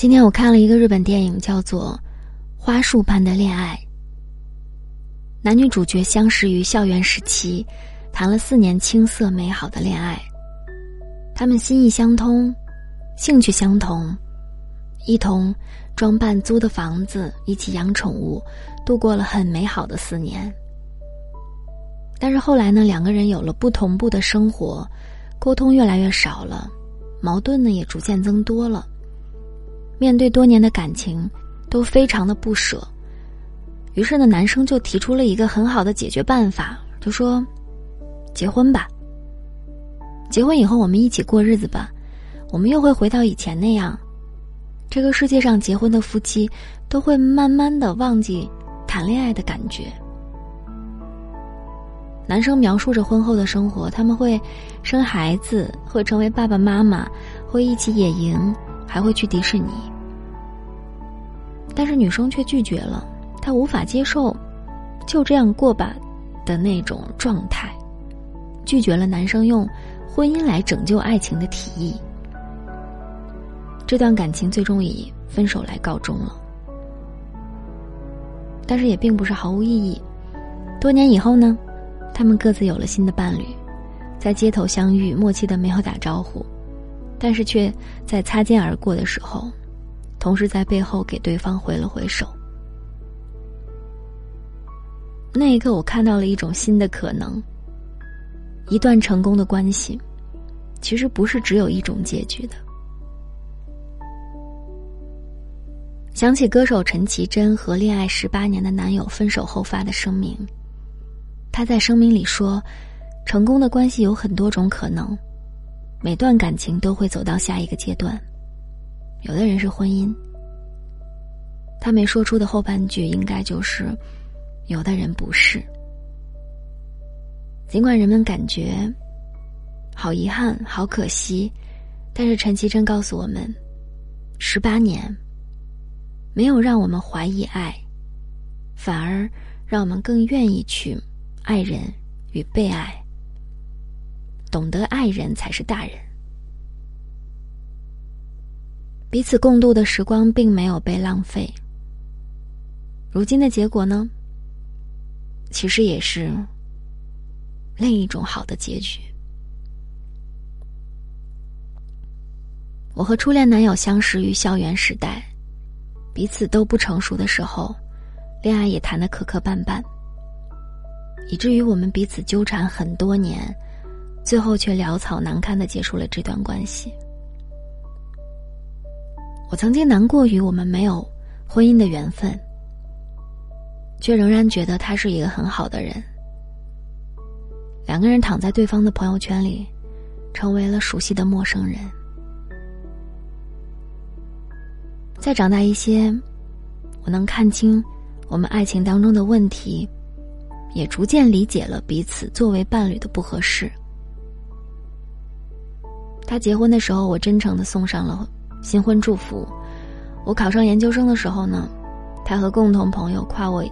今天我看了一个日本电影，叫做《花束般的恋爱》。男女主角相识于校园时期，谈了四年青涩美好的恋爱。他们心意相通，兴趣相同，一同装扮租的房子，一起养宠物，度过了很美好的四年。但是后来呢，两个人有了不同步的生活，沟通越来越少了，矛盾呢也逐渐增多了。面对多年的感情，都非常的不舍。于是呢，男生就提出了一个很好的解决办法，就说：“结婚吧。结婚以后，我们一起过日子吧。我们又会回到以前那样。这个世界上结婚的夫妻都会慢慢的忘记谈恋爱的感觉。”男生描述着婚后的生活，他们会生孩子，会成为爸爸妈妈，会一起野营，还会去迪士尼。但是女生却拒绝了。她无法接受就这样过吧的那种状态，拒绝了男生用婚姻来拯救爱情的提议。这段感情最终以分手来告终了。但是也并不是毫无意义。多年以后呢，他们各自有了新的伴侣，在街头相遇，默契的没有打招呼，但是却在擦肩而过的时候，同时在背后给对方挥了挥手。那一刻，我看到了一种新的可能。一段成功的关系，其实不是只有一种结局的。想起歌手陈绮贞和恋爱十八年的男友分手后发的声明，她在声明里说：“成功的关系有很多种可能，每段感情都会走到下一个阶段，有的人是婚姻。”他没说出的后半句，应该就是。有的人不是，尽管人们感觉好遗憾、好可惜，但是陈绮贞告诉我们，十八年没有让我们怀疑爱，反而让我们更愿意去爱人与被爱。懂得爱人才是大人，彼此共度的时光并没有被浪费。如今的结果呢？其实也是另一种好的结局。我和初恋男友相识于校园时代，彼此都不成熟的时候，恋爱也谈得磕磕绊绊，以至于我们彼此纠缠很多年，最后却潦草难堪的结束了这段关系。我曾经难过于我们没有婚姻的缘分。却仍然觉得他是一个很好的人。两个人躺在对方的朋友圈里，成为了熟悉的陌生人。再长大一些，我能看清我们爱情当中的问题，也逐渐理解了彼此作为伴侣的不合适。他结婚的时候，我真诚的送上了新婚祝福；我考上研究生的时候呢，他和共同朋友夸我。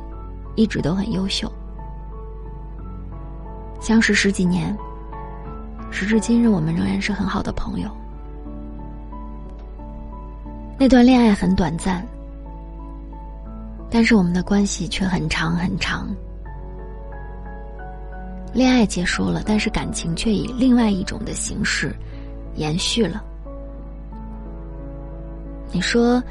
一直都很优秀，相识十几年，时至今日，我们仍然是很好的朋友。那段恋爱很短暂，但是我们的关系却很长很长。恋爱结束了，但是感情却以另外一种的形式延续了。你说，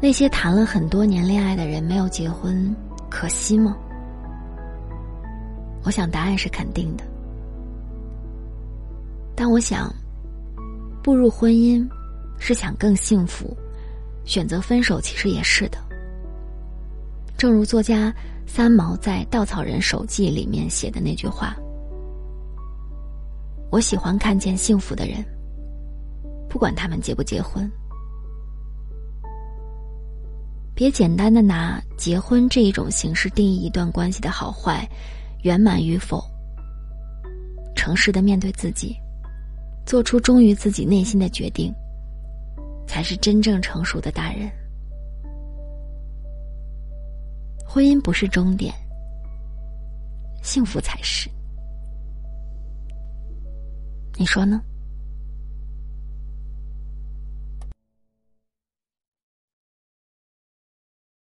那些谈了很多年恋爱的人没有结婚？可惜吗？我想答案是肯定的。但我想，步入婚姻是想更幸福，选择分手其实也是的。正如作家三毛在《稻草人手记》里面写的那句话：“我喜欢看见幸福的人，不管他们结不结婚。”别简单的拿结婚这一种形式定义一段关系的好坏、圆满与否。诚实的面对自己，做出忠于自己内心的决定，才是真正成熟的大人。婚姻不是终点，幸福才是。你说呢？